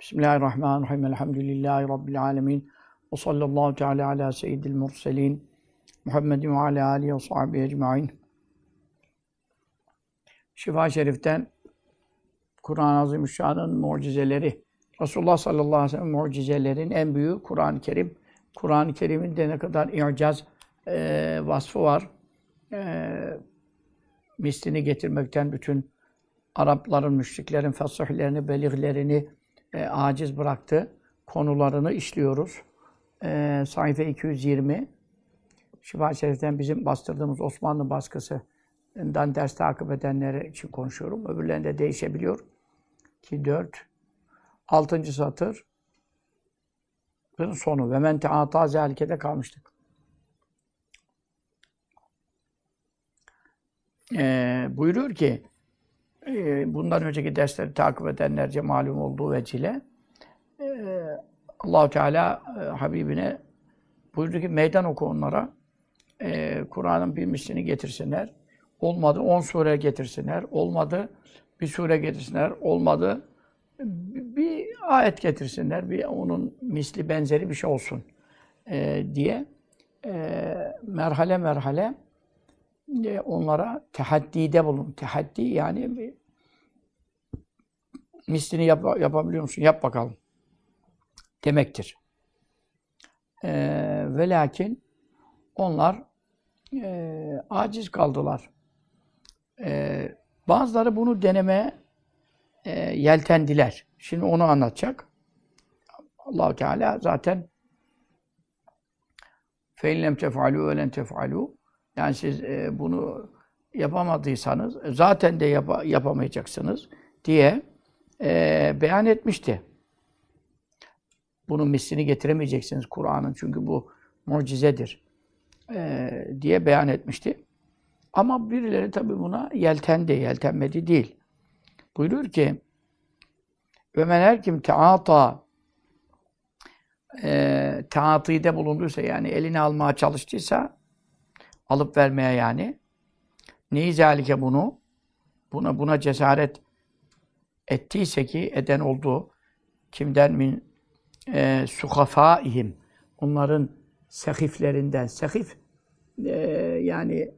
Bismillahirrahmanirrahim. Elhamdülillahi Rabbil alemin. Ve sallallahu teala ala seyyidil murselin. Muhammedin ve ala alihi ve sahbihi ecma'in. Şifa Şerif'ten Kur'an-ı Azimüşşan'ın mucizeleri. Resulullah sallallahu aleyhi ve sellem mucizelerin en büyüğü Kur'an-ı Kerim. Kur'an-ı Kerim'in de ne kadar i'caz e, vasfı var. E, mislini getirmekten bütün Arapların, müşriklerin fasihlerini, beliglerini e, aciz bıraktı. Konularını işliyoruz. E, sayfa 220. Şifa Şerif'ten bizim bastırdığımız Osmanlı baskısından ders takip edenler için konuşuyorum. Öbürlerinde değişebiliyor. 2, 4, 6. satır sonu. Ve men teata zehalikede kalmıştık. Ee, buyuruyor ki e, bundan önceki dersleri takip edenlerce malum olduğu vecile e, Allahu Teala e, Habibine buyurdu ki meydan oku onlara. E, Kur'an'ın bir mislini getirsinler. Olmadı on sure getirsinler. Olmadı bir sure getirsinler. Olmadı bir ayet getirsinler. Bir onun misli benzeri bir şey olsun diye e, merhale merhale onlara tehaddide bulun. Tehaddi yani bir mislini yap, yapabiliyor musun? Yap bakalım. Demektir. E, ve lakin onlar e, aciz kaldılar. E, bazıları bunu denemeye e, yeltendiler. Şimdi onu anlatacak. Allahu Teala zaten فَاِنْ لَمْ تَفْعَلُوا وَلَنْ تَفْعَلُوا yani siz e, bunu yapamadıysanız e, zaten de yap yapamayacaksınız diye e, beyan etmişti. Bunun mislini getiremeyeceksiniz Kur'an'ın çünkü bu mucizedir e, diye beyan etmişti. Ama birileri tabi buna yeltendi, yeltenmedi değil. Buyuruyor ki ve men her kim teata e, taatide bulunduysa yani elini almaya çalıştıysa alıp vermeye yani neyi zalike bunu buna buna cesaret ettiyse ki eden oldu kimden min e, suhafaihim onların sehiflerinden sehif e, yani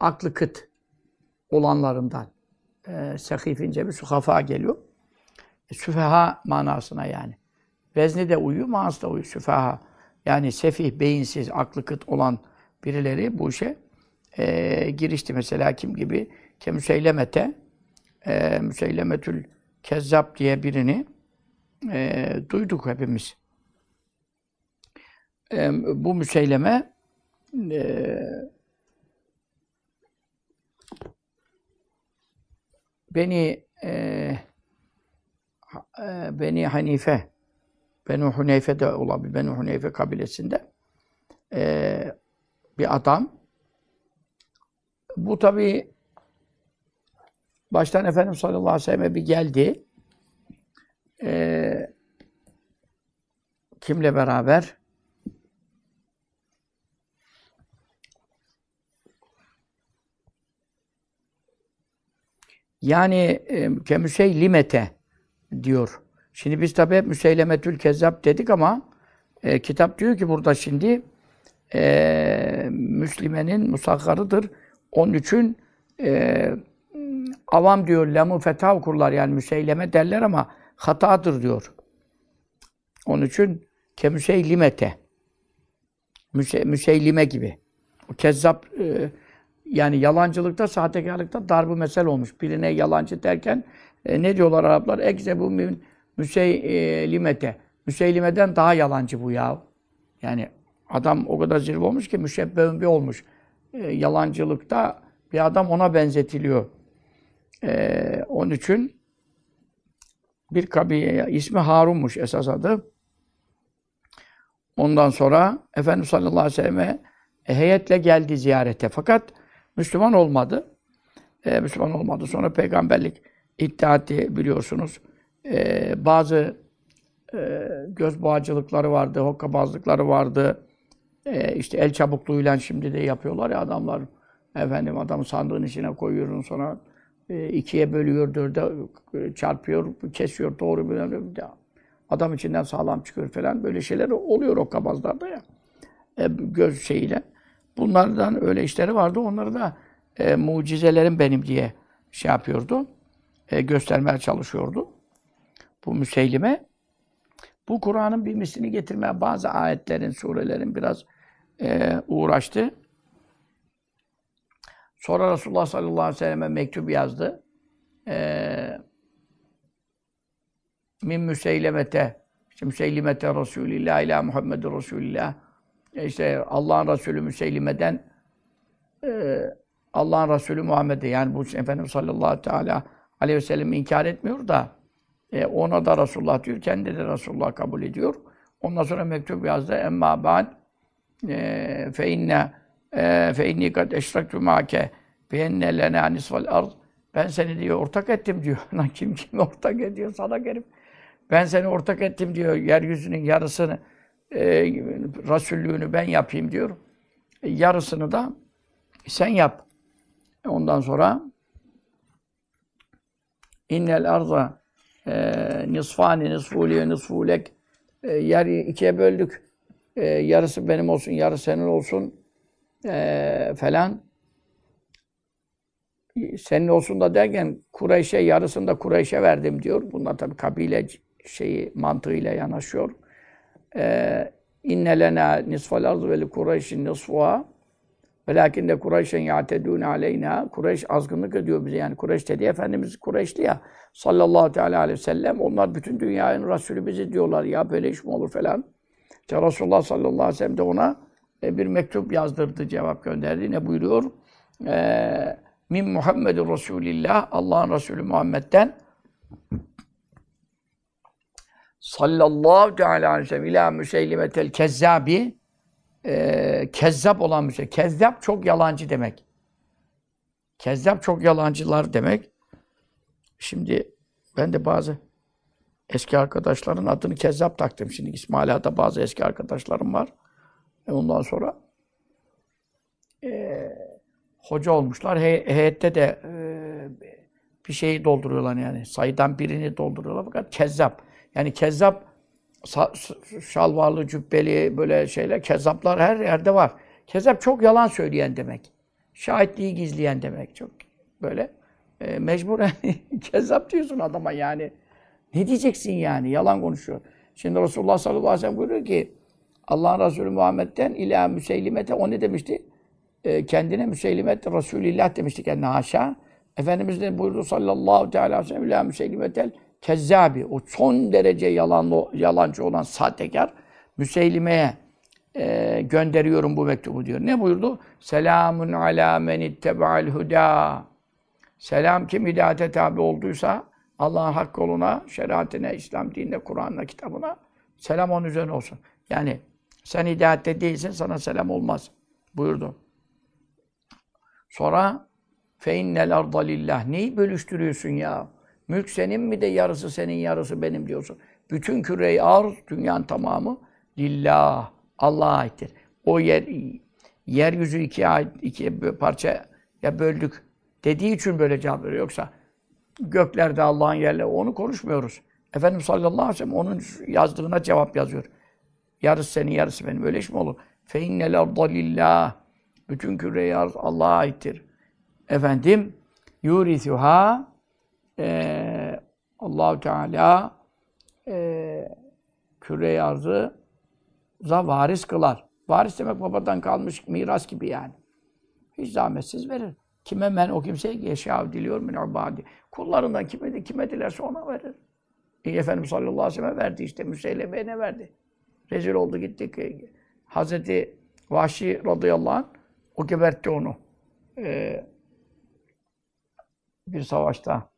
aklı kıt olanlarından e, sehifince bir suhafa geliyor. E, süfeha manasına yani. Vezni de uyuyor, manası da uyuyor. Süfeha. Yani sefih, beyinsiz, aklı kıt olan birileri bu işe e, girişti. Mesela kim gibi? Ke Müseylemete e, Müseylemetül Kezzab diye birini e, duyduk hepimiz. E, bu Müseyleme e, Beni e, e, Beni Hanife Benu Huneyfe de olabilir. Benu Huneyfe kabilesinde e, bir adam. Bu tabi baştan Efendimiz sallallahu aleyhi ve sellem'e bir geldi. E, kimle beraber? Yani e, kemüsey limete diyor. Şimdi biz tabi hep Müseylemetül Kezzab dedik ama e, kitap diyor ki burada şimdi e, Müslimenin musakkarıdır. Onun için e, avam diyor lamu fetha okurlar yani müseyleme derler ama hatadır diyor. Onun için kemüseylimete Müse, müseylime gibi. O kezzap e, yani yalancılıkta, sahtekarlıkta darbu mesel olmuş. Birine yalancı derken e, ne diyorlar Araplar? Ekzebu min müseylimete. Müseylimeden daha yalancı bu ya. Yani adam o kadar zirve olmuş ki müşebbehün bir olmuş. E, yalancılıkta bir adam ona benzetiliyor. E, onun için bir kabile, ismi Harun'muş esas adı. Ondan sonra Efendimiz sallallahu aleyhi ve selleme heyetle geldi ziyarete. Fakat Müslüman olmadı. Ee, Müslüman olmadı. Sonra peygamberlik iddia etti biliyorsunuz. Ee, bazı e, göz boğacılıkları vardı, hokkabazlıkları vardı. Ee, işte el çabukluğuyla şimdi de yapıyorlar ya adamlar. Efendim adamı sandığın içine koyuyorsun sonra e, ikiye bölüyor, dörde e, çarpıyor, kesiyor, doğru bilmem. Adam içinden sağlam çıkıyor falan. Böyle şeyler oluyor o kabazlarda ya. E, göz şeyiyle. Bunlardan öyle işleri vardı. Onları da e, mucizelerim benim diye şey yapıyordu. E, göstermeye çalışıyordu. Bu Müseylime. Bu Kur'an'ın bir mislini getirmeye bazı ayetlerin, surelerin biraz e, uğraştı. Sonra Resulullah sallallahu aleyhi ve selleme mektup yazdı. Ee, min müseylemete işte müseylimete Resulillah ila Muhammed Resulillah e Allah'ın Resulü Müseylime'den e, Allah'ın Resulü Muhammed'e yani bu Efendimiz sallallahu teala aleyhi ve sellem inkar etmiyor da e, ona da Resulullah diyor, kendi de Resulullah kabul ediyor. Ondan sonra mektup yazdı. Emma ba'd e, fe inne fe inni kad eşraktu ma'ke bi enne lena nisfal ard ben seni diyor ortak ettim diyor. Lan kim kim ortak ediyor sana gelip ben seni ortak ettim diyor. Yeryüzünün yarısını e, Resullüğünü ben yapayım diyor. E, yarısını da sen yap. Ondan sonra innel arza e, nisfani nisfuli nisfulek e, yer ikiye böldük. E, yarısı benim olsun, yarısı senin olsun e, falan. Senin olsun da derken Kureyş'e yarısını da Kureyş'e verdim diyor. Bunlar tabi kabile şeyi mantığıyla yanaşıyor. E, İnne lena nisfal arzu ve Kureyş'in nisfuha Velakin de Kureyş'en ya'tedûne aleyna. Kureyş azgınlık ediyor bize. Yani Kureyş dedi Efendimiz Kureyş'ti ya. Sallallahu teala aleyhi ve sellem. Onlar bütün dünyanın Resulü bizi diyorlar. Ya böyle iş mi olur falan. İşte Resulullah sallallahu aleyhi ve sellem de ona e, bir mektup yazdırdı, cevap gönderdi. Ne buyuruyor? E, Min Muhammedur Resulillah. Allah'ın Resulü Muhammed'den sallallahu teala aleyhi ve sellem ila müseylimetel kezzabi e, kezzap olan bir şey. Kezzap çok yalancı demek. Kezzap çok yalancılar demek. Şimdi ben de bazı eski arkadaşların adını Kezzap taktım. Şimdi İsmaila'da bazı eski arkadaşlarım var. E ondan sonra e, hoca olmuşlar. He, heyette de e, bir şeyi dolduruyorlar yani. Sayıdan birini dolduruyorlar fakat Kezzap. Yani Kezzap şalvarlı, cübbeli böyle şeyler, kezzaplar her yerde var. Kezzap çok yalan söyleyen demek. Şahitliği gizleyen demek. Çok böyle e, mecburen kezzap diyorsun adama yani. Ne diyeceksin yani? Yalan konuşuyor. Şimdi Resulullah sallallahu aleyhi ve sellem buyuruyor ki Allah'ın Resulü Muhammed'den ila müseylimete o ne demişti? E, kendine müseylimet Resulillah demişti kendine haşa. Efendimiz de buyurdu sallallahu aleyhi ve sellem ila müseylimetel Kezzabi, o son derece yalanlı, yalancı olan sahtekar Müseylime'ye e, gönderiyorum bu mektubu diyor. Ne buyurdu? Selamun ala men itteba'al huda. Selam kim hidayete tabi olduysa Allah'ın hak yoluna, şeriatine, İslam dinine, Kur'an'ına, kitabına selam onun üzerine olsun. Yani sen hidayette değilsin, sana selam olmaz buyurdu. Sonra fe innel arda lillah. Neyi bölüştürüyorsun ya? Mülk senin mi de yarısı senin, yarısı benim diyorsun. Bütün küre arz, dünyanın tamamı lillah, Allah'a aittir. O yer, yeryüzü ikiye, ikiye parça ya böldük dediği için böyle cevap veriyor. Yoksa göklerde Allah'ın yerleri, onu konuşmuyoruz. Efendimiz sallallahu aleyhi ve sellem onun yazdığına cevap yazıyor. Yarısı senin, yarısı benim. Öyle iş mi olur? Fe innel arda lillah. Bütün küre arz Allah'a aittir. Efendim, yurithuha e, Allahu Teala e, küre arzı za varis kılar. Varis demek babadan kalmış miras gibi yani. Hiç zahmetsiz verir. Kime men o kimseye yaşav diliyor min ibadi. Kullarından kime, kime dilerse ona verir. E, Efendimiz sallallahu aleyhi ve sellem verdi işte. Müseyleme'ye ne verdi? Rezil oldu gittik. Hazreti Vahşi radıyallahu anh o gebertti onu. Ee, bir savaşta.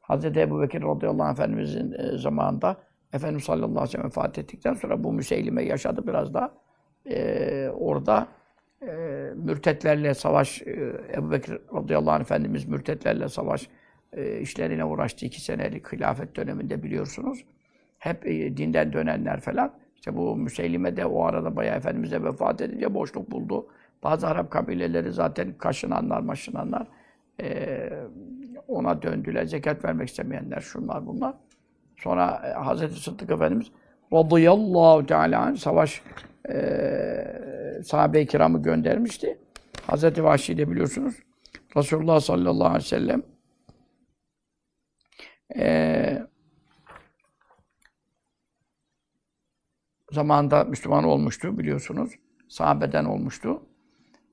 Hazreti Ebu Bekir radıyallahu anh Efendimizin e, zamanında Efendimiz sallallahu aleyhi ve sellem vefat ettikten sonra bu Müseylime yaşadı biraz da. E, orada e, mürtetlerle savaş, e, Ebu Bekir radıyallahu anh Efendimiz mürtetlerle savaş e, işlerine uğraştı. iki senelik hilafet döneminde biliyorsunuz. Hep e, dinden dönenler falan. İşte bu Müseylime de o arada bayağı Efendimiz'e vefat edince boşluk buldu. Bazı Arap kabileleri zaten kaşınanlar, maşınanlar e, ona döndüler. Zekat vermek istemeyenler, şunlar bunlar. Sonra e, Hazreti Sıddık Efendimiz radıyallahu teala savaş e, sahabe-i kiramı göndermişti. Hazreti Vahşi de biliyorsunuz. Resulullah sallallahu aleyhi ve sellem e, zamanında Müslüman olmuştu biliyorsunuz. Sahabeden olmuştu.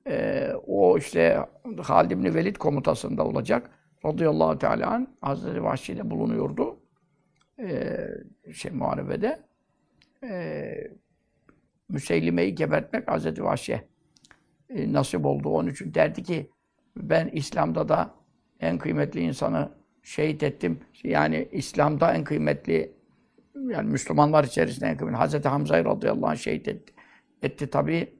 Ee, o işte Halid ibn Velid komutasında olacak. Radıyallahu teala Hazreti Vahşi'de bulunuyordu. Ee, şey muharebede. Ee, Müseylime'yi gebertmek Hazreti Vahşi'ye e, nasip oldu. Onun için derdi ki ben İslam'da da en kıymetli insanı şehit ettim. Yani İslam'da en kıymetli yani Müslümanlar içerisinde en kıymetli Hazreti Hamza'yı radıyallahu anh şehit etti. Etti tabii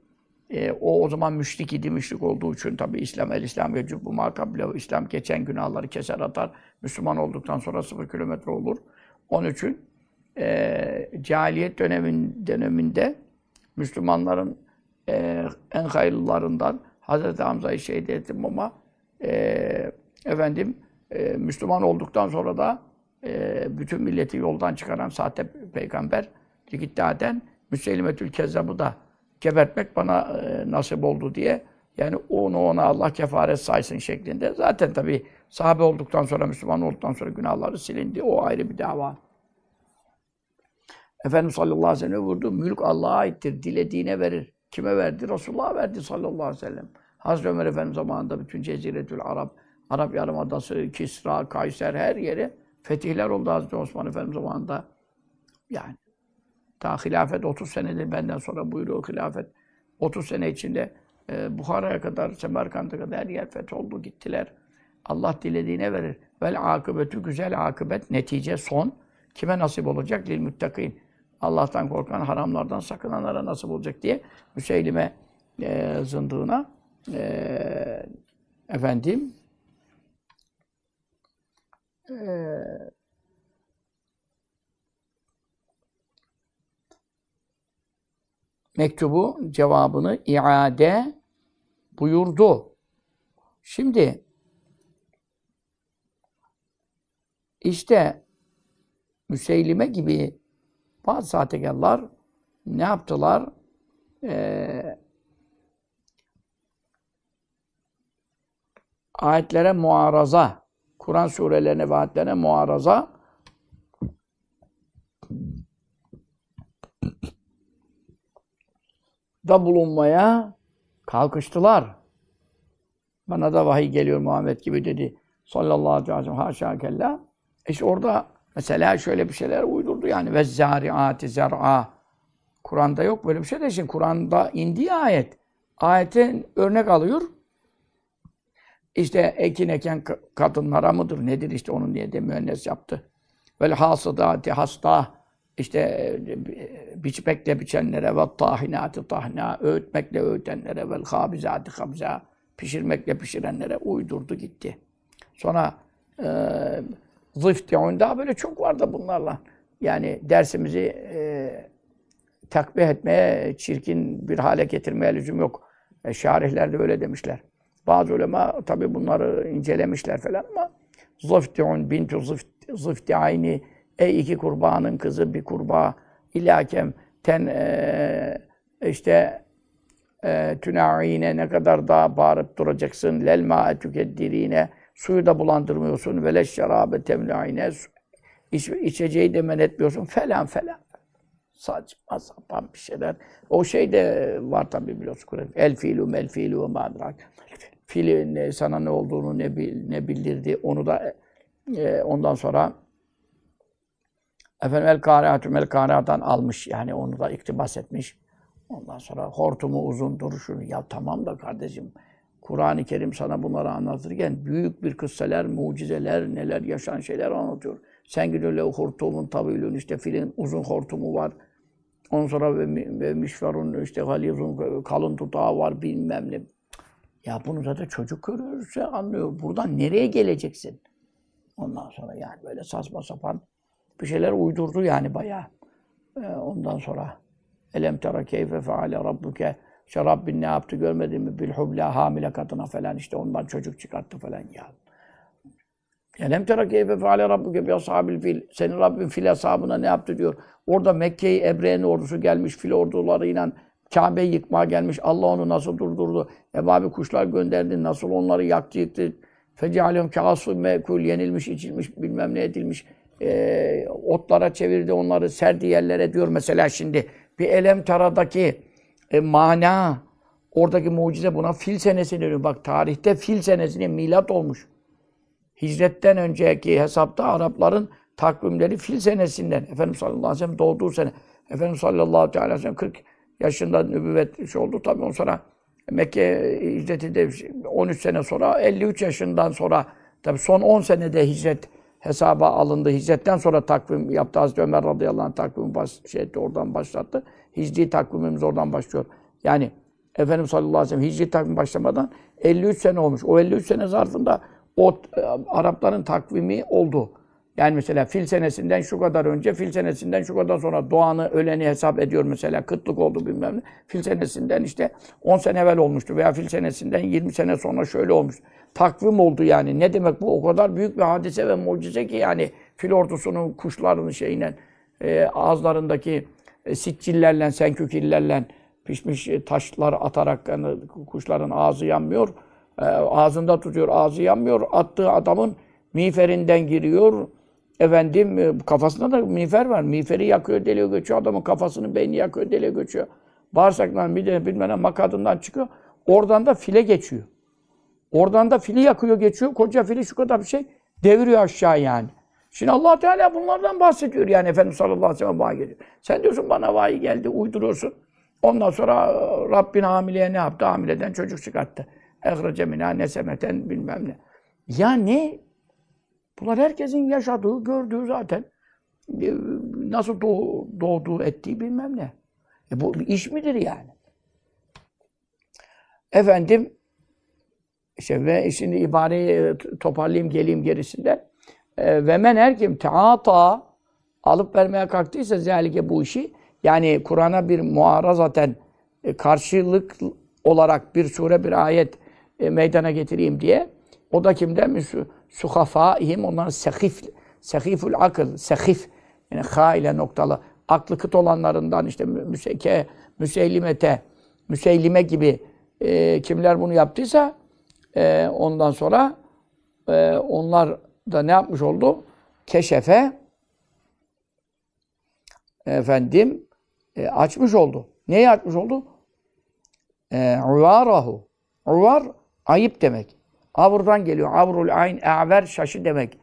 e, o o zaman müşrik idi. Müşrik olduğu için tabii İslam el İslam ve bu makable İslam geçen günahları keser atar. Müslüman olduktan sonra sıfır kilometre olur. Onun için e, cahiliyet dönemin, döneminde Müslümanların e, en hayırlılarından Hazreti Hamza'yı şehit ettim ama e, efendim e, Müslüman olduktan sonra da e, bütün milleti yoldan çıkaran sahte peygamber iddiaden Müseylimetül Kezzab'ı da gebertmek bana e, nasip oldu diye yani onu ona Allah kefaret saysın şeklinde. Zaten tabi sahabe olduktan sonra, Müslüman olduktan sonra günahları silindi. O ayrı bir dava. Efendimiz sallallahu aleyhi ve sellem vurdu. Mülk Allah'a aittir. Dilediğine verir. Kime verdi? Resulullah'a verdi sallallahu aleyhi ve sellem. Hazreti Ömer Efendimiz zamanında bütün Ceziretül Arap, Arap Yarımadası, Kisra, Kayser her yere fetihler oldu Hazreti Osman Efendimiz zamanında. Yani ta hilafet 30 senedir benden sonra buyuruyor hilafet. 30 sene içinde e, Buhara'ya kadar, Semerkant'a kadar her yer fetholdu, gittiler. Allah dilediğine verir. Vel akıbetü güzel akıbet, netice, son. Kime nasip olacak? Lil müttakin. Allah'tan korkan, haramlardan sakınanlara nasip olacak diye Müseylime e, zındığına e, efendim e, mektubu cevabını iade buyurdu. Şimdi işte Müseylime gibi bazı sahtekarlar ne yaptılar? Ee, ayetlere muaraza, Kur'an surelerine ve ayetlerine muaraza da bulunmaya kalkıştılar. Bana da vahiy geliyor Muhammed gibi dedi. Sallallahu aleyhi ve sellem. Haşa kella. İşte orada mesela şöyle bir şeyler uydurdu yani. Ve zariati zer'a. Kur'an'da yok böyle bir şey de şimdi Kur'an'da indiği ayet. Ayetin örnek alıyor. İşte ekin eken kadınlara mıdır nedir işte onun diye de müennes yaptı. Vel hasıdati hasta işte e, biçmekle biçenlere ve tahinatı tahna, öğütmekle öğütenlere ve habizatı habza, pişirmekle pişirenlere uydurdu gitti. Sonra e, zıfti'un daha böyle çok vardı bunlarla. Yani dersimizi e, takbih etmeye, çirkin bir hale getirmeye lüzum yok. E, şarihler de öyle demişler. Bazı ulema tabi bunları incelemişler falan ama zıfti'un bintu zıfti'ayni Ey iki kurbanın kızı bir kurbağa ilakem ten e, işte e, tüna'ine ne kadar daha bağırıp duracaksın. Lel ma'e tükeddirine suyu da bulandırmıyorsun. Ve leş şerabe temla'ine iç, içeceği de men etmiyorsun. Falan falan. Saçma sapan bir şeyler. O şey de var tabi biliyorsun Kur'an. El fiilu mel fiilu ve madrak. Fiilin sana ne olduğunu ne, bil, ne bildirdi. Onu da e, ondan sonra Efendim el kâriatü mel kâriattan almış. Yani onu da iktibas etmiş. Ondan sonra hortumu uzundur şunu. Ya tamam da kardeşim Kur'an-ı Kerim sana bunları anlatırken büyük bir kısseler, mucizeler, neler yaşan şeyler anlatıyor. Sen gidiyor hortumun tabilün işte filin uzun hortumu var. Ondan sonra ve, ve mişvarun işte halizun kalın tutağı var bilmem ne. Ya bunu da çocuk görürse anlıyor. Buradan nereye geleceksin? Ondan sonra yani böyle saçma sapan bir şeyler uydurdu yani bayağı. Ee, ondan sonra elem tera keyfe feale rabbuke işte Rabbin ne yaptı görmedin mi bil hamile kadına falan işte ondan çocuk çıkarttı falan ya. Elem tera keyfe feale rabbuke bi ashabil fil. Senin Rabbin fil ashabına ne yaptı diyor. Orada Mekke'yi Ebre'nin ordusu gelmiş fil ordularıyla Kabe'yi yıkmaya gelmiş. Allah onu nasıl durdurdu? Ebabi kuşlar gönderdi. Nasıl onları yaktı yıktı. Fecealem kâsû mekul yenilmiş, içilmiş, bilmem ne edilmiş. E, otlara çevirdi onları, serdi yerlere diyor mesela şimdi. Bir Elem Tara'daki e, mana, oradaki mucize buna fil senesi deniyor. Bak tarihte fil senesine milat olmuş. Hicretten önceki hesapta Arapların takvimleri fil senesinden. Efendimiz sallallahu aleyhi ve sellem doğduğu sene. Efendimiz sallallahu aleyhi ve sellem 40 yaşında nübüvvet şey oldu. Tabii on sonra Mekke hicretinde 13 sene sonra 53 yaşından sonra tabii son 10 senede hicret hesaba alındı. Hicretten sonra takvim yaptı. Hazreti Ömer radıyallahu anh takvimi baş, şey etti, oradan başlattı. Hicri takvimimiz oradan başlıyor. Yani Efendimiz sallallahu aleyhi ve sellem hicri takvim başlamadan 53 sene olmuş. O 53 sene zarfında o e, Arapların takvimi oldu. Yani mesela fil senesinden şu kadar önce, fil senesinden şu kadar sonra doğanı, öleni hesap ediyor mesela. Kıtlık oldu bilmem ne. Fil senesinden işte 10 sene evvel olmuştu veya fil senesinden 20 sene sonra şöyle olmuş. Takvim oldu yani. Ne demek bu? O kadar büyük bir hadise ve mucize ki yani fil ordusunun kuşlarının şeyine e, ağızlarındaki e, sitçillerle, senkükillerle pişmiş taşlar atarak yani kuşların ağzı yanmıyor. E, ağzında tutuyor, ağzı yanmıyor. Attığı adamın miğferinden giriyor. Efendim e, kafasında da miğfer var. Miğferi yakıyor, deliyor, göçüyor. Adamın kafasını, beyni yakıyor, deliyor, göçüyor. Bağırsaklarından de bilmem makadından çıkıyor. Oradan da file geçiyor. Oradan da fili yakıyor, geçiyor. Koca fili şu kadar bir şey deviriyor aşağı yani. Şimdi allah Teala bunlardan bahsediyor yani Efendimiz sallallahu aleyhi ve sellem vahiy geliyor. Sen diyorsun bana vahiy geldi, uyduruyorsun. Ondan sonra Rabbin hamileye ne yaptı? Hamileden çocuk çıkarttı. Ehrece minâ nesemeten bilmem ne. Ya ne? Bunlar herkesin yaşadığı, gördüğü zaten. E, nasıl doğduğu, ettiği bilmem ne. E bu iş midir yani? Efendim, işte ve şimdi ibareyi e, toparlayayım geleyim gerisinden. E, ve men her kim teata alıp vermeye kalktıysa zelike bu işi yani Kur'an'a bir muarazaten karşılık olarak bir sure bir ayet meydana getireyim diye o da kimden? Suhafaihim onların sehif, sehiful akıl, sehif yani ha ile noktalı aklı kıt olanlarından işte müseke, müseylimete, müseylime gibi e, kimler bunu yaptıysa e, ondan sonra e, onlar da ne yapmış oldu? Keşefe efendim e, açmış oldu. Neyi açmış oldu? E, uvarahu. Uvar ayıp demek. Avr'dan geliyor. Avrul ayn, e'ver şaşı demek.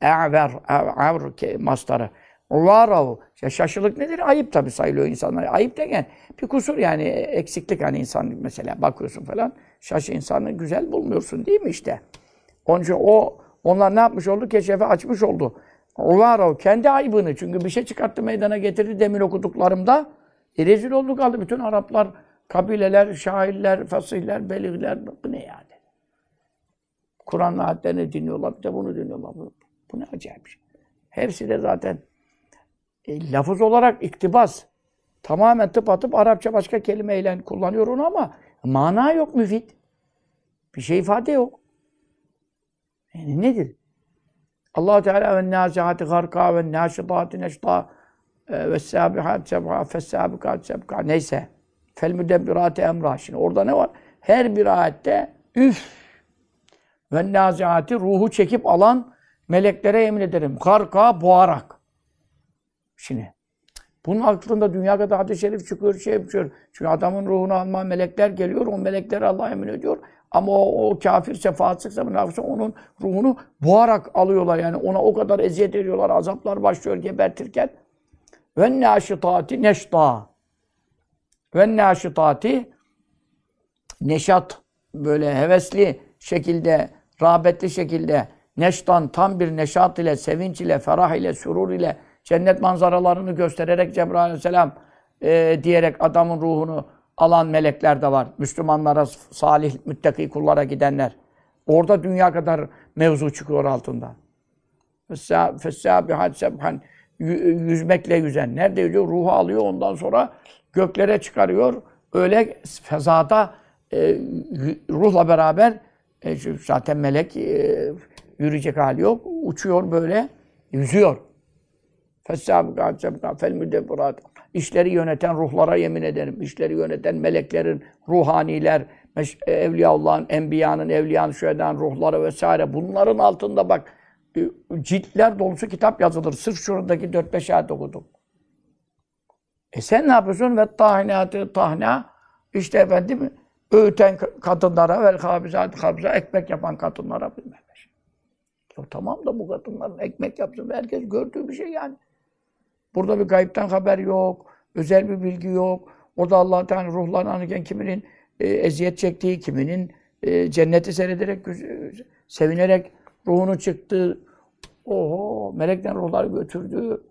E'ver, avr mastarı. Uvarahu. Ya şaşılık nedir? Ayıp tabii sayılıyor insanlar. Ayıp degen bir kusur yani eksiklik hani insan mesela bakıyorsun falan. Şaşı insanı güzel bulmuyorsun değil mi işte? Onun için o onlar ne yapmış oldu? Keşefe açmış oldu. Uvarahu kendi ayıbını çünkü bir şey çıkarttı meydana getirdi demin okuduklarımda. E, rezil oldu kaldı bütün Araplar, kabileler, şairler, fasihler, beligler. Bu ne yani? Kur'an ayetlerini dinliyorlar, bir de bunu dinliyorlar. Bu, bu ne acayip şey. Hepsi de zaten e, lafız olarak iktibas. Tamamen tıp atıp Arapça başka kelimeyle kullanıyor onu ama mana yok müfit. Bir şey ifade yok. Yani nedir? Allah Teala ve naziati garka ve naşitati neşta e, ve sabihat sebha fe sabikat neyse. Fel müdebbirati emra. Şimdi orada ne var? Her bir ayette üf ve naziati ruhu çekip alan meleklere emin ederim. Karka boğarak. Şimdi bunun aklında dünya kadar hadis-i şerif çıkıyor, şey yapıyor. Çünkü adamın ruhunu alma melekler geliyor, o melekleri Allah emin ediyor. Ama o, o kafirse, fasıksa, münafıksa onun ruhunu boğarak alıyorlar. Yani ona o kadar eziyet ediyorlar, azaplar başlıyor gebertirken. Ve naşitati neşta. Ve naşitati neşat böyle hevesli şekilde rağbetli şekilde neştan tam bir neşat ile, sevinç ile, ferah ile, surur ile cennet manzaralarını göstererek Cebrail aleyhisselam e, diyerek adamın ruhunu alan melekler de var. Müslümanlara, salih, müttaki kullara gidenler. Orada dünya kadar mevzu çıkıyor altında. Fessâbihat sebhan yüzmekle yüzen. Nerede yüzüyor? Ruhu alıyor ondan sonra göklere çıkarıyor. Öyle fezada e, ruhla beraber e, zaten melek e, yürüyecek hali yok. Uçuyor böyle, yüzüyor. Fessâbıkât sebkâ fel müdebbirat. İşleri yöneten ruhlara yemin ederim. İşleri yöneten meleklerin, ruhaniler, e, Evliyaullah'ın, Enbiya'nın, Evliya'nın, şühedan ruhları vesaire. Bunların altında bak e, ciltler dolusu kitap yazılır. Sırf şuradaki 4-5 ayet okudum. E sen ne yapıyorsun? Ve tahinatı tahna işte efendim öğüten kadınlara ve habizat habza ekmek yapan kadınlara bilmem. Ya tamam da bu kadınların ekmek yapsın. Herkes gördüğü bir şey yani. Burada bir gayipten haber yok. Özel bir bilgi yok. Orada Allah Teala ruhlarını anırken kiminin e, eziyet çektiği, kiminin e, cenneti seyrederek, sevinerek ruhunu çıktı. Oho, melekten ruhları götürdü.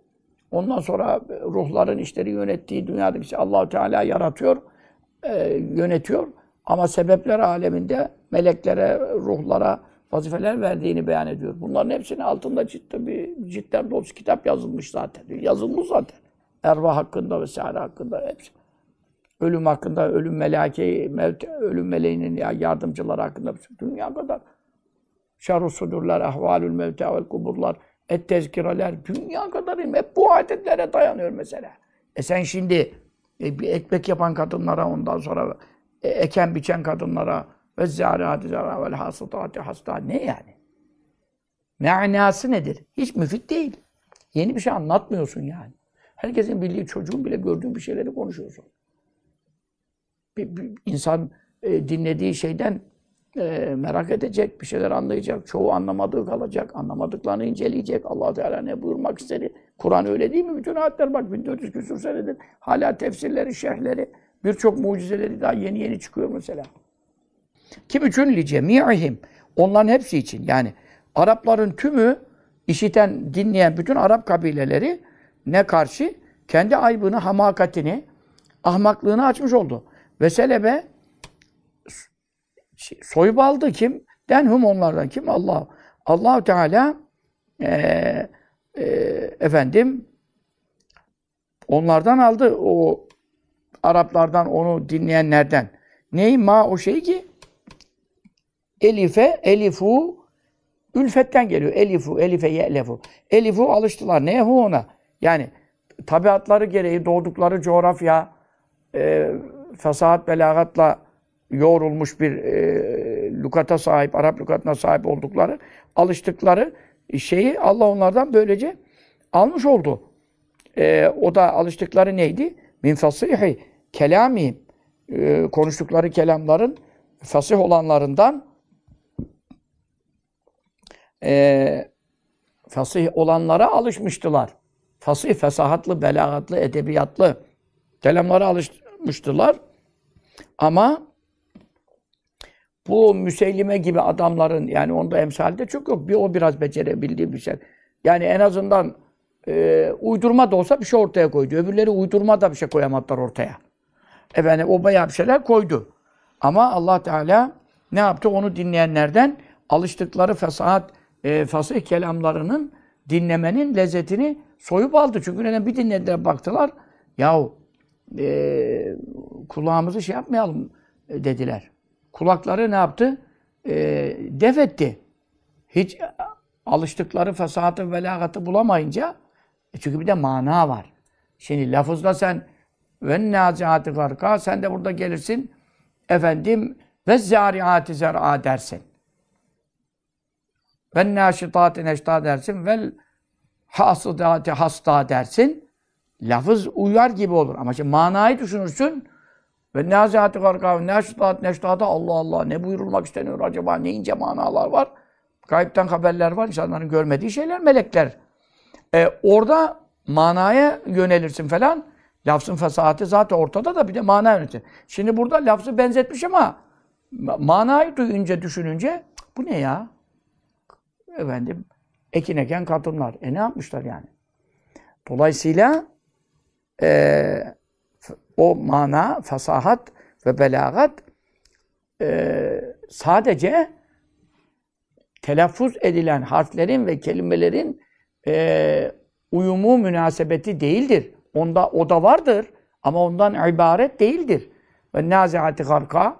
Ondan sonra ruhların işleri yönettiği dünyadaki şey allah Teala yaratıyor, e, yönetiyor. Ama sebepler aleminde meleklere, ruhlara vazifeler verdiğini beyan ediyor. Bunların hepsinin altında ciddi bir cidden dolusu kitap yazılmış zaten. Yazılmış zaten. Erva hakkında vesaire hakkında hepsi. Ölüm hakkında, ölüm melakeyi, mevt, ölüm meleğinin yardımcıları hakkında dünya kadar. Şerru sudurlar, ahvalül mevte vel kuburlar, et tezkireler, dünya kadar hep bu adetlere dayanıyor mesela. E sen şimdi e, bir ekmek yapan kadınlara ondan sonra e, eken biçen kadınlara ve zârâti zârâ vel hasıtâti hasta ne yani? Me'nâsı nedir? Hiç müfit değil. Yeni bir şey anlatmıyorsun yani. Herkesin bildiği çocuğun bile gördüğü bir şeyleri konuşuyorsun. Bir, bir insan e, dinlediği şeyden e, merak edecek, bir şeyler anlayacak. Çoğu anlamadığı kalacak. Anlamadıklarını inceleyecek. allah Teala ne buyurmak istedi? Kur'an öyle değil mi? Bütün ayetler bak 1400 küsur senedir. Hala tefsirleri, şerhleri, birçok mucizeleri daha yeni yeni çıkıyor mesela. Kim için? Li cemi'ihim. Onların hepsi için. Yani Arapların tümü işiten, dinleyen bütün Arap kabileleri ne karşı? Kendi aybını, hamakatini, ahmaklığını açmış oldu. Ve selebe soyup aldı kim? Denhum onlardan kim? Allah. Allahu Teala e, e, efendim onlardan aldı o Araplardan onu dinleyenlerden. Ney ma o şey ki Elife, elifu ülfetten geliyor. Elifu, elife, ye'lefu. Elifu alıştılar. Neye hu ona? Yani tabiatları gereği doğdukları coğrafya, e, fesahat, belagatla yoğrulmuş bir e, lukata sahip, Arap lukatına sahip oldukları, alıştıkları şeyi Allah onlardan böylece almış oldu. E, o da alıştıkları neydi? Min fasihi kelami e, konuştukları kelamların fasih olanlarından e, fasih olanlara alışmıştılar. Fasih, fesahatlı, belagatlı, edebiyatlı kelamlara alışmıştılar. Ama bu Müseylime gibi adamların yani onda emsalde çok yok. Bir o biraz becerebildiği bir şey. Yani en azından e, uydurma da olsa bir şey ortaya koydu. Öbürleri uydurma da bir şey koyamadılar ortaya. Efendim o bayağı bir şeyler koydu. Ama Allah Teala ne yaptı? Onu dinleyenlerden alıştıkları fesahat, e, fasih kelamlarının dinlemenin lezzetini soyup aldı. Çünkü neden bir dinlediler baktılar. Yahu e, kulağımızı şey yapmayalım e, dediler. Kulakları ne yaptı? E, def etti. Hiç alıştıkları fesahatı, velagatı bulamayınca e çünkü bir de mana var. Şimdi lafızda sen ve naziati garka sen de burada gelirsin efendim ve zariati zer'a dersin. Ve naşitati neşta dersin. Vel hasıdati hasta dersin. Lafız uyar gibi olur. Ama şimdi manayı düşünürsün. Ve nazihati garka ve naşitat neştada Allah Allah ne buyurulmak isteniyor acaba? Ne ince manalar var? Gayipten haberler var. insanların görmediği şeyler melekler. Ee, orada manaya yönelirsin falan. Lafzın fesahati zaten ortada da bir de mana yönetir. Şimdi burada lafzı benzetmiş ama manayı duyunca, düşününce bu ne ya? efendim ekin eken kadınlar. E ne yapmışlar yani? Dolayısıyla e, o mana, fasahat ve belagat e, sadece telaffuz edilen harflerin ve kelimelerin e, uyumu, münasebeti değildir. Onda o da vardır ama ondan ibaret değildir. Ve naziati harka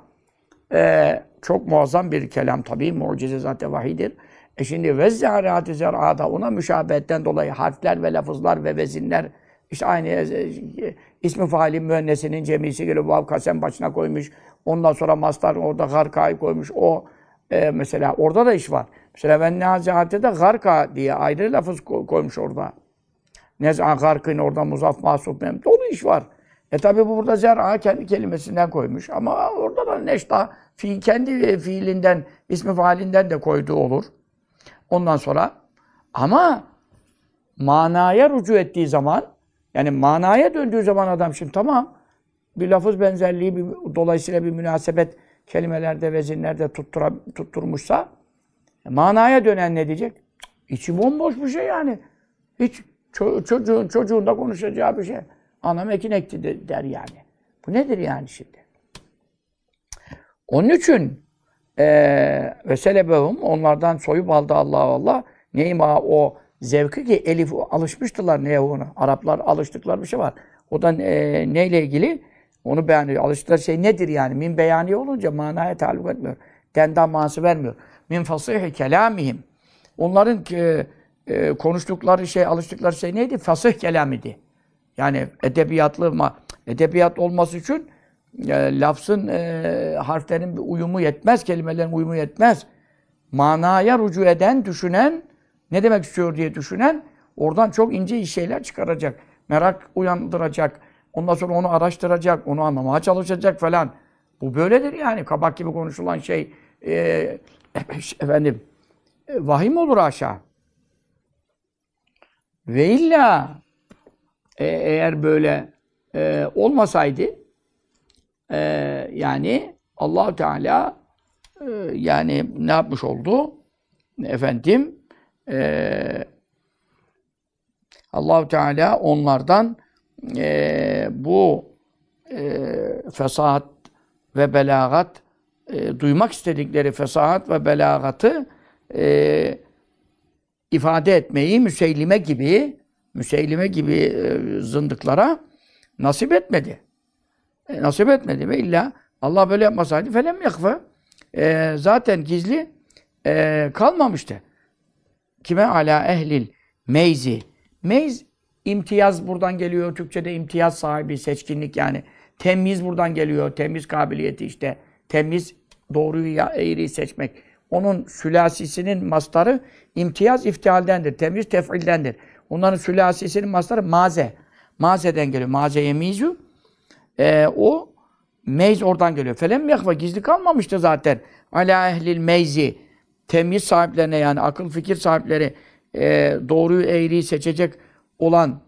e, çok muazzam bir kelam tabii, mucize zaten vahidir. E şimdi ve zârâti zer'âda ona müşabehetten dolayı harfler ve lafızlar ve vezinler işte aynı e, e, ismi faali müennesinin cemisi geliyor. Vav kasem başına koymuş. Ondan sonra mastar orada garkayı koymuş. O e, mesela orada da iş var. Mesela ben nazihate de garka diye ayrı lafız koymuş orada. Nez'a garkın orada muzaf mahsup mem. Dolu iş var. E tabi bu burada zer'a kendi kelimesinden koymuş. Ama orada da neşta fi, kendi fiilinden, ismi faalinden de koyduğu olur. Ondan sonra ama manaya rücu ettiği zaman yani manaya döndüğü zaman adam şimdi tamam bir lafız benzerliği bir, dolayısıyla bir münasebet kelimelerde, vezinlerde tuttura, tutturmuşsa e, manaya dönen ne diyecek? İçi bomboş bir şey yani. Hiç ço çocuğun çocuğunda konuşacağı bir şey. Anam ekin ekti de, der yani. Bu nedir yani şimdi? Onun için e, ve selebehum onlardan soyup aldı Allah Allah. Neyma o zevki ki Elif alışmıştılar neye ona. Araplar alıştıkları bir şey var. O da e, neyle ilgili? Onu beğeniyor. Alıştıkları şey nedir yani? Min beyani olunca manaya taluk etmiyor. Dendan manası vermiyor. Min fasihi kelamihim. Onların e, e, konuştukları şey, alıştıkları şey neydi? Fasih kelam. Yani edebiyatlı, ma edebiyat olması için e, lafzın, e, harflerin bir uyumu yetmez, kelimelerin uyumu yetmez. Manaya rücu eden, düşünen, ne demek istiyor diye düşünen, oradan çok ince şeyler çıkaracak. Merak uyandıracak. Ondan sonra onu araştıracak, onu anlamaya çalışacak falan. Bu böyledir yani. Kabak gibi konuşulan şey, e, efendim, e, vahim olur aşağı. Ve illa e, eğer böyle e, olmasaydı e, yani allah Teala e, yani ne yapmış oldu? Efendim e, allah Teala onlardan e, bu e, fesahat ve belagat e, duymak istedikleri fesahat ve belagatı e, ifade etmeyi Müseylime gibi Müseylime gibi e, zındıklara nasip etmedi. E, nasip etmedi ve illa Allah böyle yapmasaydı felem yakfe e, zaten gizli e, kalmamıştı. Kime ala ehlil meyzi. Meyz imtiyaz buradan geliyor. Türkçede imtiyaz sahibi, seçkinlik yani. Temiz buradan geliyor. Temiz kabiliyeti işte. Temiz doğruyu ya eğriyi seçmek. Onun sülasisinin mastarı imtiyaz iftihaldendir. Temiz tef'ildendir. Onların sülasisinin mastarı maze. Mazeden geliyor. Maze yemizu. Ee, o meyz oradan geliyor. Felem yakva gizli kalmamıştı zaten. Ala ehlil meyzi. Temiz sahiplerine yani akıl fikir sahipleri e, doğruyu eğriyi seçecek olan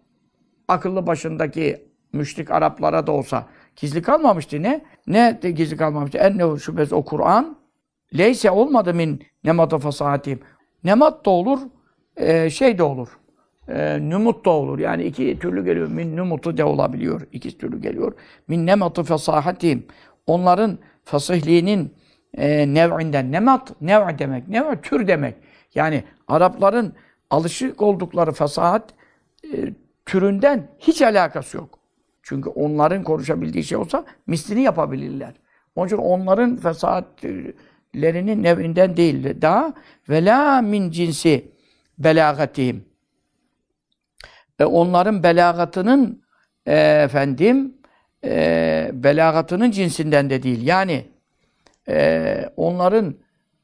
akıllı başındaki müşrik Araplara da olsa gizli kalmamıştı. Ne? Ne de gizli kalmamıştı? Ennehu şüphesiz o Kur'an leyse olmadı min nemata fasahatim. Nemat da olur, e, şey de olur. E, numut da olur. Yani iki türlü geliyor. Min numutu de olabiliyor. İki türlü geliyor. Min nematı fesahatim. Onların fasihliğinin e, nev'inden. Nemat, nev demek. Nev tür demek. Yani Arapların alışık oldukları fasahat e, türünden hiç alakası yok. Çünkü onların konuşabildiği şey olsa mislini yapabilirler. Onun için onların fesahatlerinin nevinden değildir. Daha ve la min cinsi belagatihim. E, onların belagatının e, efendim e, belagatının cinsinden de değil. Yani e, onların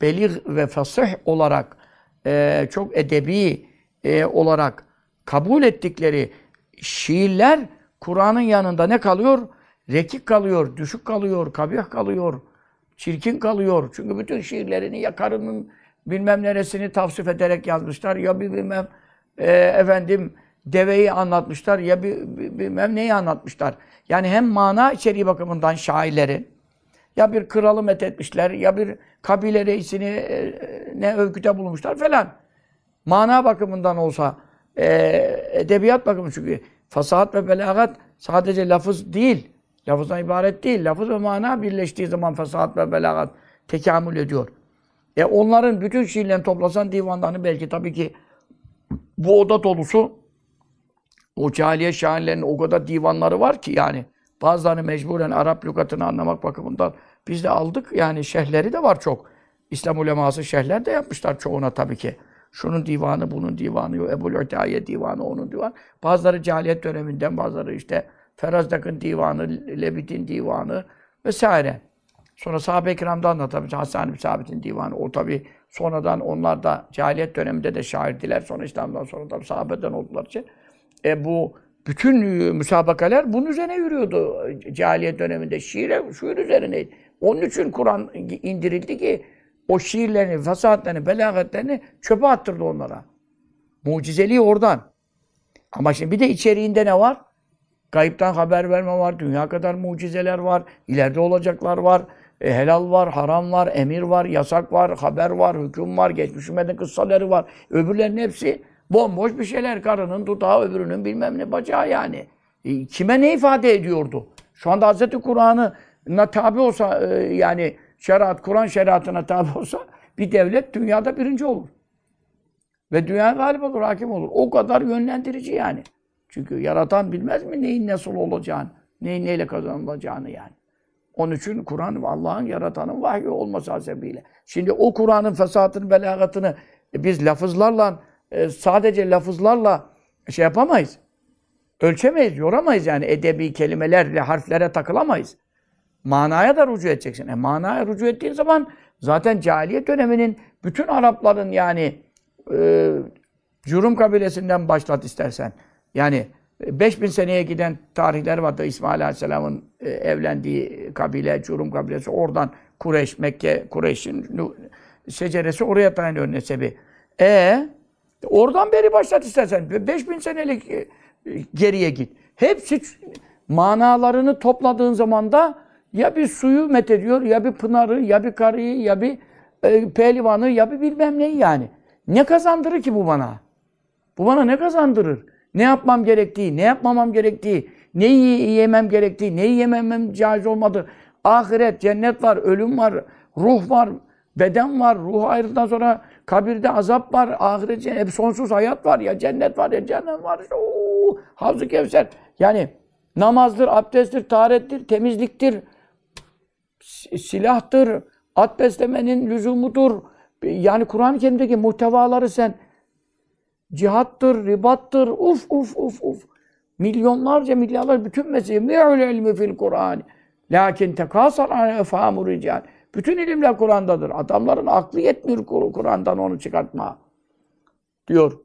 belir ve fasih olarak e, çok edebi e, olarak kabul ettikleri şiirler Kur'an'ın yanında ne kalıyor? Rekik kalıyor, düşük kalıyor, kabih kalıyor, çirkin kalıyor. Çünkü bütün şiirlerini ya karının bilmem neresini tavsif ederek yazmışlar ya bir bilmem e, efendim deveyi anlatmışlar ya bir, bir bilmem neyi anlatmışlar. Yani hem mana içeriği bakımından şairleri ya bir kralı methetmişler ya bir kabile reisini e, ne övgüde bulmuşlar falan. Mana bakımından olsa e, edebiyat bakımı çünkü fasahat ve belagat sadece lafız değil. Lafızdan ibaret değil. Lafız ve mana birleştiği zaman fasahat ve belagat tekamül ediyor. E onların bütün şiirlerini toplasan divanlarını belki tabii ki bu oda dolusu o cahiliye şairlerinin o kadar divanları var ki yani bazılarını mecburen Arap lügatını anlamak bakımından biz de aldık. Yani şehirleri de var çok. İslam uleması şerhler de yapmışlar çoğuna tabii ki. Şunun divanı, bunun divanı, yok. Ebu'l Ütaye divanı, onun divanı. Bazıları cahiliyet döneminden, bazıları işte Ferazdak'ın divanı, Levit'in divanı vesaire. Sonra sahabe-i kiramdan da tabii Hasan bin Sabit'in divanı. O tabii sonradan onlar da cahiliyet döneminde de şairdiler. Sonra İslam'dan sonra tabii sahabeden oldular için. E bu bütün e, müsabakalar bunun üzerine yürüyordu cahiliyet döneminde. Şiire, şiir üzerine. Onun için Kur'an indirildi ki o şiirlerini, fasahatlerini, belagatlerini çöpe attırdı onlara. Mucizeliği oradan. Ama şimdi bir de içeriğinde ne var? Gayipten haber verme var, dünya kadar mucizeler var, ileride olacaklar var, e, helal var, haram var, emir var, yasak var, haber var, hüküm var, geçmiş ümmetin kıssaları var. Öbürlerinin hepsi bomboş bir şeyler. Karının dudağı, öbürünün bilmem ne bacağı yani. E, kime ne ifade ediyordu? Şu anda Hz. Kur'an'ına tabi olsa e, yani şeriat, Kur'an şeriatına tabi olsa bir devlet dünyada birinci olur. Ve dünya galip olur, hakim olur. O kadar yönlendirici yani. Çünkü yaratan bilmez mi neyin nasıl olacağını, neyin neyle kazanılacağını yani. Onun için Kur'an Allah'ın yaratanın vahyi olması hasebiyle. Şimdi o Kur'an'ın fesatını, belagatını biz lafızlarla, e, sadece lafızlarla şey yapamayız. Ölçemeyiz, yoramayız yani. Edebi kelimelerle, harflere takılamayız. Manaya da rücu edeceksin. E manaya rücu ettiğin zaman zaten cahiliyet döneminin bütün Arapların yani e, Curum kabilesinden başlat istersen. Yani 5000 seneye giden tarihler vardı. İsmail Aleyhisselam'ın e, evlendiği kabile, Curum kabilesi. Oradan Kureyş, Mekke, Kureyş'in seceresi oraya dayanıyor nesebi. E oradan beri başlat istersen. 5000 senelik e, geriye git. Hepsi manalarını topladığın zaman da ya bir suyu methediyor, ya bir pınarı, ya bir karıyı, ya bir e, pehlivanı, ya bir bilmem neyi yani. Ne kazandırır ki bu bana? Bu bana ne kazandırır? Ne yapmam gerektiği, ne yapmamam gerektiği, neyi yemem gerektiği, neyi yememem caiz olmadı. Ahiret, cennet var, ölüm var, ruh var, beden var, ruh ayrıldıktan sonra kabirde azap var, ahiret, hep sonsuz hayat var, ya cennet var, ya cennet var. Oo, Havzu Kevser. Yani namazdır, abdesttir, taharettir, temizliktir, silahtır, at beslemenin lüzumudur. Yani Kur'an-ı Kerim'deki muhtevaları sen cihattır, ribattır, uf uf uf uf. Milyonlarca milyarlar bütün mesele mi'ul ilmi fil Kur'an. Lakin tekasar an efhamu rical. Bütün ilimler Kur'an'dadır. Adamların aklı yetmiyor Kur'an'dan onu çıkartma. Diyor.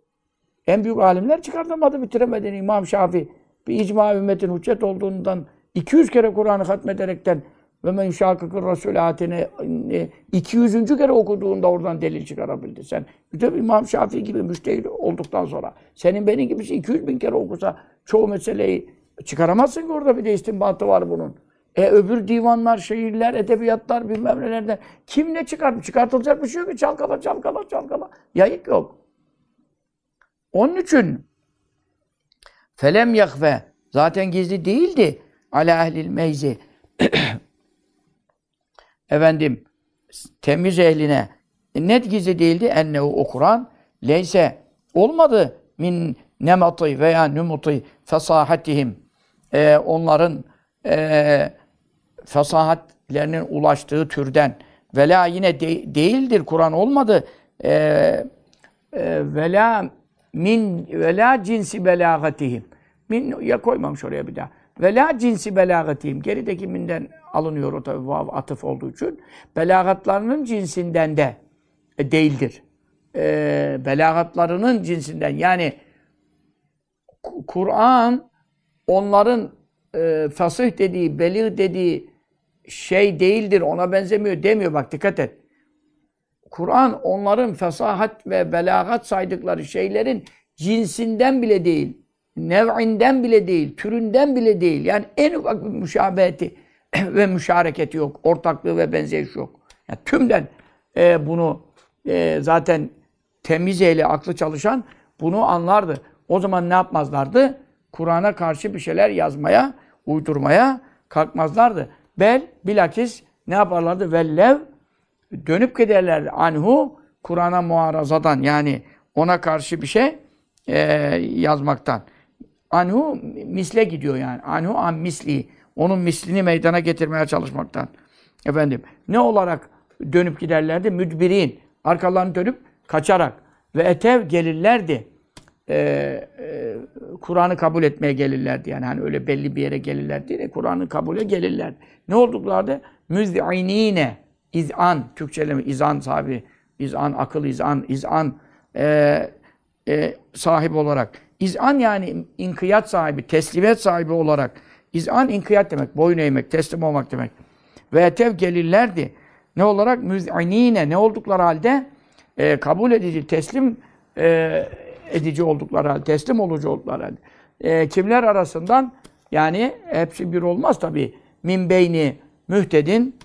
En büyük alimler çıkartamadı, bitiremedi İmam Şafii. Bir icma ümmetin hüccet olduğundan 200 kere Kur'an'ı hatmederekten ve men şakıkır resulatine 200. kere okuduğunda oradan delil çıkarabildi. Sen bir İmam Şafii gibi müştehit olduktan sonra senin benim gibisi 200 bin kere okusa çoğu meseleyi çıkaramazsın ki orada bir de istinbatı var bunun. E öbür divanlar, şehirler, edebiyatlar bilmem nelerden kim ne çıkart? Çıkartılacak bir şey yok ki. Çalkala, çalkala, çalkala. Yayık yok. Onun için felem yakfe zaten gizli değildi ala ehlil meyzi efendim temiz ehline net gizli değildi enne o Kur'an leyse olmadı min nematı veya numutu fesahatihim ee, onların e, fesahatlerinin ulaştığı türden. Vela yine de, değildir Kur'an olmadı. E, e, vela min vela cinsi belagatihim. Min ya koymamış oraya bir daha. Vela cinsi belagatihim. Gerideki minden alınıyor o tabi vav atıf olduğu için. Belagatlarının cinsinden de e, değildir. E, belagatlarının cinsinden yani Kur'an onların e, fasih dediği, belir dediği şey değildir, ona benzemiyor demiyor. Bak dikkat et. Kur'an onların fesahat ve belagat saydıkları şeylerin cinsinden bile değil, nev'inden bile değil, türünden bile değil. Yani en ufak bir müşabeheti ve müşareketi yok. Ortaklığı ve benzeyiş yok. Yani tümden e, bunu e, zaten temiz eli, aklı çalışan bunu anlardı. O zaman ne yapmazlardı? Kur'an'a karşı bir şeyler yazmaya, uydurmaya kalkmazlardı. Bel, bilakis ne yaparlardı? Vellev, dönüp giderlerdi. Anhu, Kur'an'a muarazadan yani ona karşı bir şey e, yazmaktan. Anhu misle gidiyor yani. Anhu an misli onun mislini meydana getirmeye çalışmaktan. Efendim ne olarak dönüp giderlerdi. Müdbirin. Arkalarını dönüp kaçarak. Ve etev gelirlerdi. Ee, e, Kur'an'ı kabul etmeye gelirlerdi. Yani hani öyle belli bir yere gelirler değil Kur'an'ı kabule gelirler. Ne olduklardı? Müz'inine. İz'an. Türkçeleme izan sahibi. İz'an, akıl iz'an, iz'an e, e, sahibi olarak. İz'an yani inkiyat sahibi, teslimiyet sahibi olarak. İz'an inkiyat demek, boyun eğmek, teslim olmak demek. Ve etev gelirlerdi. Ne olarak? Müz'inine. Ne oldukları halde? E, kabul edici, teslim e, edici oldukları halde, teslim olucu oldukları halde. E, kimler arasından? Yani hepsi bir olmaz tabi. Min beyni mühtedin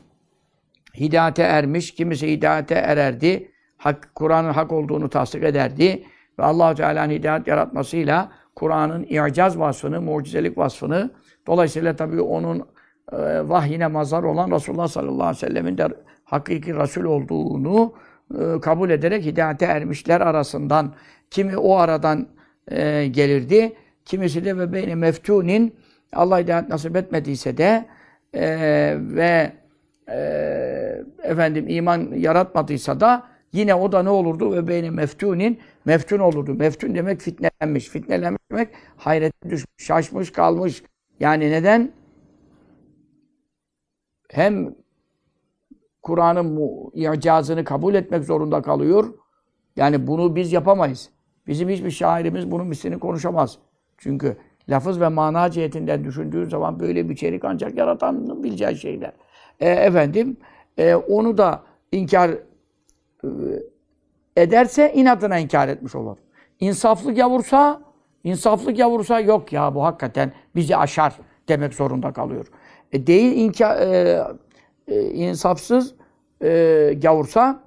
hidayete ermiş, kimisi hidayete ererdi. Hak, Kur'an'ın hak olduğunu tasdik ederdi. Ve allah Teala'nın hidayet yaratmasıyla Kur'an'ın i'caz vasfını, mucizelik vasfını, dolayısıyla tabii onun e, vahyine mazhar olan Resulullah sallallahu aleyhi ve sellemin de hakiki Resul olduğunu e, kabul ederek hidayete ermişler arasından kimi o aradan e, gelirdi, kimisi de ve beyne meftunin Allah hidayet nasip etmediyse de e, ve e, efendim iman yaratmadıysa da yine o da ne olurdu? Ve beyni meftunin meftun olurdu. Meftun demek fitnelenmiş. Fitnelenmiş demek hayrete düşmüş, şaşmış kalmış. Yani neden? Hem Kur'an'ın icazını kabul etmek zorunda kalıyor. Yani bunu biz yapamayız. Bizim hiçbir şairimiz bunun mislini konuşamaz. Çünkü lafız ve mana cihetinden düşündüğün zaman böyle bir içerik ancak yaratanın bileceği şeyler. E, efendim, e, onu da inkar e, ederse inadına inkar etmiş olur. İnsaflı gavursa, insaflı gavursa yok ya bu hakikaten bizi aşar demek zorunda kalıyor. E, değil inkar, e, e, insafsız e, gavursa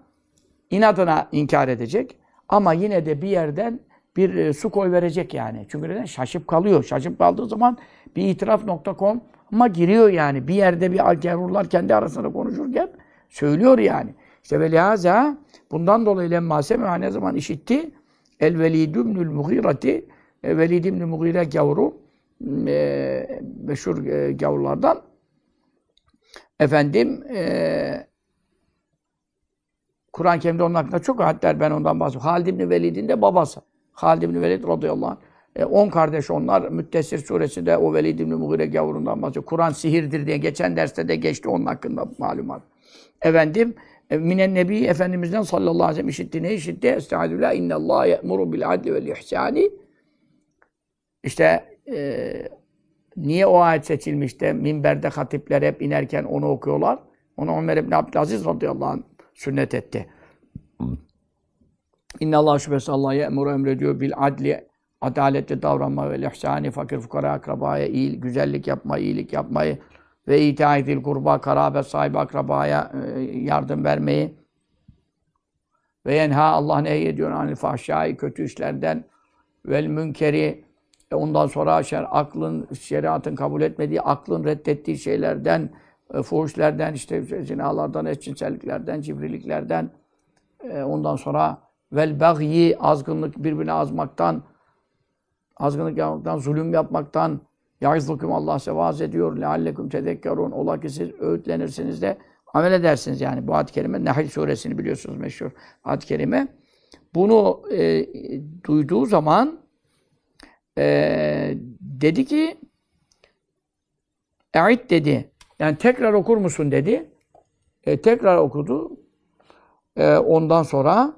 inadına inkar edecek. Ama yine de bir yerden bir e, su koy verecek yani. Çünkü neden? Şaşıp kalıyor. Şaşıp kaldığı zaman bir itiraf.com ama giriyor yani. Bir yerde bir gavurlar kendi arasında konuşurken söylüyor yani. İşte velihaza bundan dolayı lemma semi'a ne zaman işitti? El velidümnül mughirati e, Velid gavuru e, meşhur e, efendim e, Kur'an-ı Kerim'de onun hakkında çok ayetler ben ondan bahsediyorum. Halid ibn Velid'in de babası. Halid ibn Velid radıyallahu anh. E, on kardeş onlar. Müttesir suresinde o Velid ibn Mughire gavurundan bahsediyor. Kur'an sihirdir diye geçen derste de geçti onun hakkında malumat. Efendim e, Minen Nebi Efendimiz'den sallallahu aleyhi ve sellem işitti. Ne işitti? Estağfirullah. İnnallâhe ye'muru bil adli vel ihsani. İşte e, niye o ayet seçilmiş de minberde hatipler hep inerken onu okuyorlar? Onu Ömer ibn Abdülaziz radıyallahu anh sünnet etti. İnna Allah şüphesiz Allah emuru emrediyor bil adli adaletli davranma ve ihsani fakir fukara akrabaya iyi, güzellik yapma, iyilik yapmayı ve itaidil kurba karabet sahibi akrabaya e, yardım vermeyi ve yenha Allah nehyediyor anil fahşai kötü işlerden vel münkeri e ondan sonra şer, aklın, şeriatın kabul etmediği, aklın reddettiği şeylerden, fuhuşlerden, işte zinalardan, eşcinselliklerden, cibriliklerden, e, ondan sonra vel bagyi, azgınlık, birbirine azmaktan, azgınlık yapmaktan, zulüm yapmaktan, Ya'izlukum Allah size vaaz ediyor. Leallekum tedekkarun. Ola ki siz öğütlenirsiniz de amel edersiniz yani. Bu ayet-i kerime Nahl suresini biliyorsunuz meşhur ayet-i kerime. Bunu e, duyduğu zaman e, dedi ki E'id dedi. Yani tekrar okur musun dedi. E, tekrar okudu. E, ondan sonra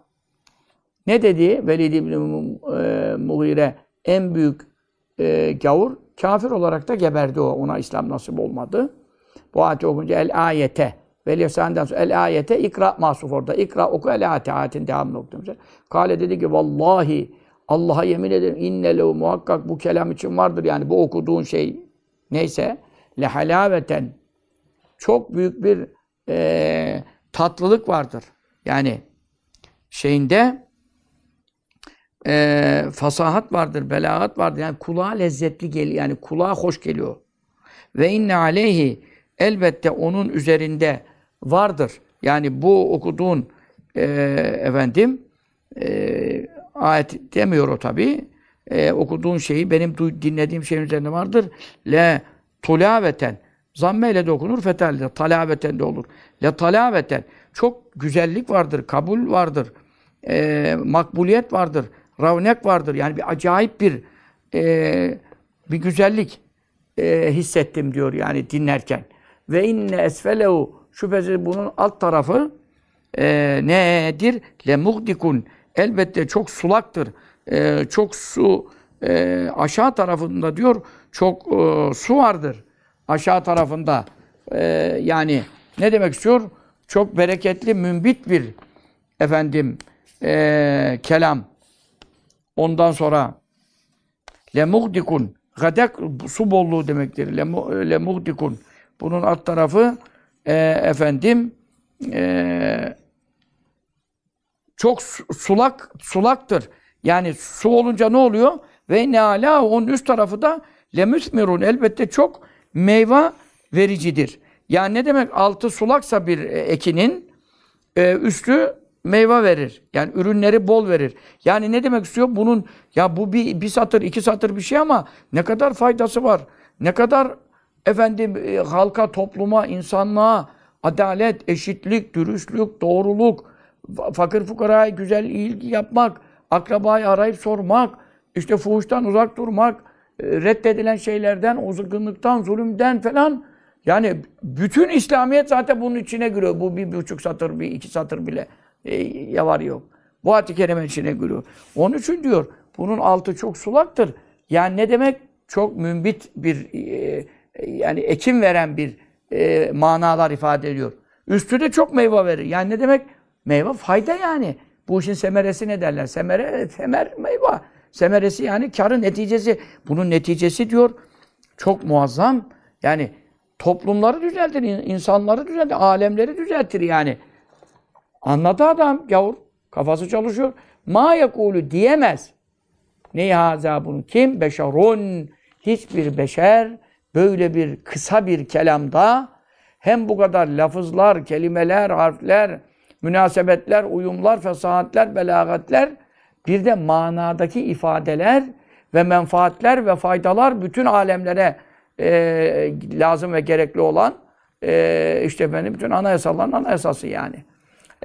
ne dedi? Velid ibn e, Mughire en büyük e, gavur kafir olarak da geberdi o. Ona İslam nasip olmadı. Bu ayeti okunca el ayete ve lisanından sonra el ayete ikra masuf orada. İkra oku el ayete ayetin devamını okudum. Kale dedi ki vallahi Allah'a yemin ederim inne muhakkak bu kelam için vardır. Yani bu okuduğun şey neyse lehalaveten çok büyük bir e, tatlılık vardır. Yani şeyinde e, fasahat vardır, belagat vardır. Yani kulağa lezzetli geliyor. Yani kulağa hoş geliyor. Ve inne aleyhi elbette onun üzerinde vardır. Yani bu okuduğun e, efendim e, ayet demiyor o tabi. E, okuduğun şeyi benim dinlediğim şeyin üzerinde vardır. Le tulaveten zamme ile de okunur, fetel de talaveten de olur. Le talaveten çok güzellik vardır, kabul vardır, e, makbuliyet vardır, ravnek vardır. Yani bir acayip bir e, bir güzellik e, hissettim diyor yani dinlerken. Ve inne esfelehu şüphesiz bunun alt tarafı e, nedir? Le muhdikun. Elbette çok sulaktır. E, çok su e, aşağı tarafında diyor çok e, su vardır. Aşağı tarafında. E, yani ne demek istiyor? Çok bereketli, mümbit bir efendim e, kelam. Ondan sonra le muhdikun. Gadek su bolluğu demektir. Le, le muhdikun. Bunun alt tarafı e, efendim e, çok sulak sulaktır. Yani su olunca ne oluyor? Ve ne ala onun üst tarafı da lemüsmirun elbette çok meyve vericidir. Yani ne demek altı sulaksa bir e, ekinin e, üstü meyve verir. Yani ürünleri bol verir. Yani ne demek istiyor? Bunun ya bu bir, bir satır, iki satır bir şey ama ne kadar faydası var? Ne kadar efendim e, halka, topluma, insanlığa adalet, eşitlik, dürüstlük, doğruluk, fakir fukaraya güzel ilgi yapmak, akrabayı arayıp sormak, işte fuhuştan uzak durmak, reddedilen şeylerden, uzaklıktan, zulümden falan. Yani bütün İslamiyet zaten bunun içine giriyor. Bu bir buçuk satır, bir iki satır bile e, yavar yok. Bu ayet-i kerime içine giriyor. Onun için diyor, bunun altı çok sulaktır. Yani ne demek? Çok mümbit bir, e, yani ekim veren bir e, manalar ifade ediyor. Üstü de çok meyve verir. Yani ne demek? Meyve fayda yani. Bu işin semeresi ne derler? Semere, semer meyve. Semeresi yani karın neticesi. Bunun neticesi diyor çok muazzam. Yani toplumları düzeltir, insanları düzeltir, alemleri düzeltir yani. Anladı adam gavur. Kafası çalışıyor. Ma yakulu diyemez. Ne haza bunu kim? Beşerun. Hiçbir beşer böyle bir kısa bir kelamda hem bu kadar lafızlar, kelimeler, harfler, münasebetler, uyumlar, fesahatler, belagatler, bir de manadaki ifadeler ve menfaatler ve faydalar bütün alemlere e, lazım ve gerekli olan e, işte benim bütün anayasaların anayasası yani.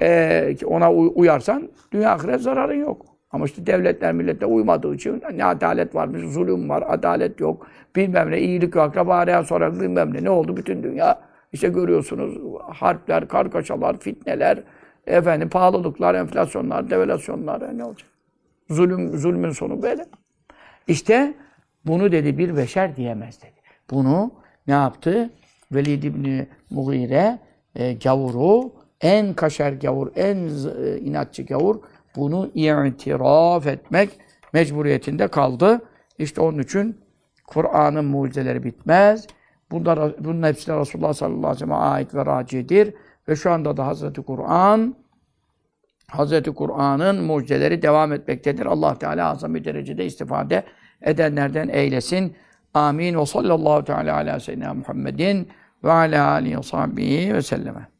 E, ona uyarsan dünya ahiret zararın yok. Ama işte devletler millete uymadığı için ne adalet var, bir zulüm var, adalet yok, bilmem ne, iyilik yok, akraba arayan sonra bilmem ne, ne oldu bütün dünya işte görüyorsunuz harpler, kargaşalar, fitneler, efendim pahalılıklar, enflasyonlar, devalüasyonlar ne olacak? Zulüm, zulmün sonu böyle. İşte bunu dedi bir beşer diyemez dedi. Bunu ne yaptı? Velid İbni Mughire e, gavuru, en kaşer gavur, en e, inatçı gavur bunu itiraf etmek mecburiyetinde kaldı. İşte onun için Kur'an'ın mucizeleri bitmez. Bunlar, bunun hepsi de Resulullah sallallahu aleyhi ve sellem'e ait ve racidir. Ve şu anda da Hazreti Kur'an Hazreti Kur'an'ın mucizeleri devam etmektedir. Allah Teala azami derecede istifade edenlerden eylesin. Amin. Ve sallallahu teala ala seyyidina Muhammedin ve ala alihi ve sahbihi ve selleme.